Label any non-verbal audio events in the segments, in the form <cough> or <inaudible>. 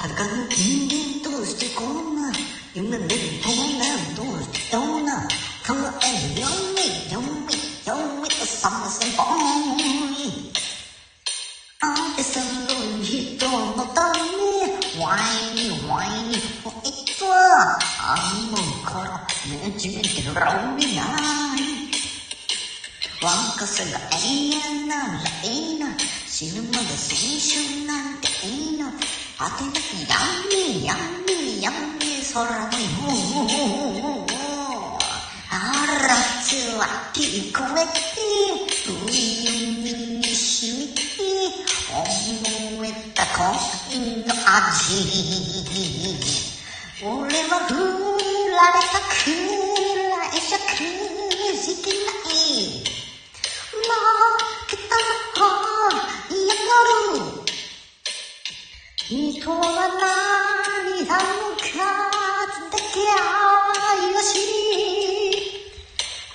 裸の人間としてこんな夢見るこんなどうしてどんな考えるよみよみよみとさませんぼん愛する人のためワインワインをいつはあの頃ねじめてるろみない若さが永遠ならいいな死ぬまで青春ないな果てなき闇闇闇空のよあらつは聞こえて冬にしみて思えた恋の味俺は振られ人は涙の数だけ愛をし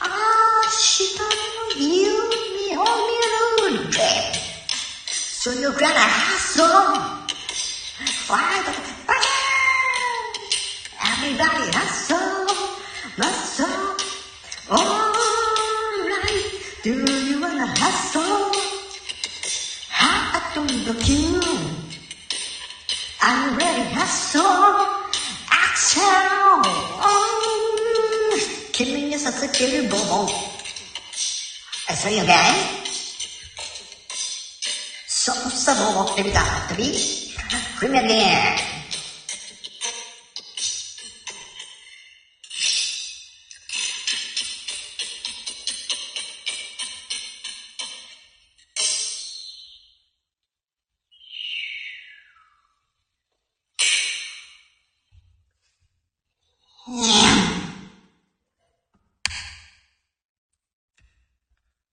明日の夢を見るんで So you gotta hustle Everybody hustle Hustle Alright Do you wanna hustle? Heart on the tune I'm ready, hustle, action. Killing killing such a killing bobo. I say again. So, so, what did we got? Three, premier league. Yeah. <laughs>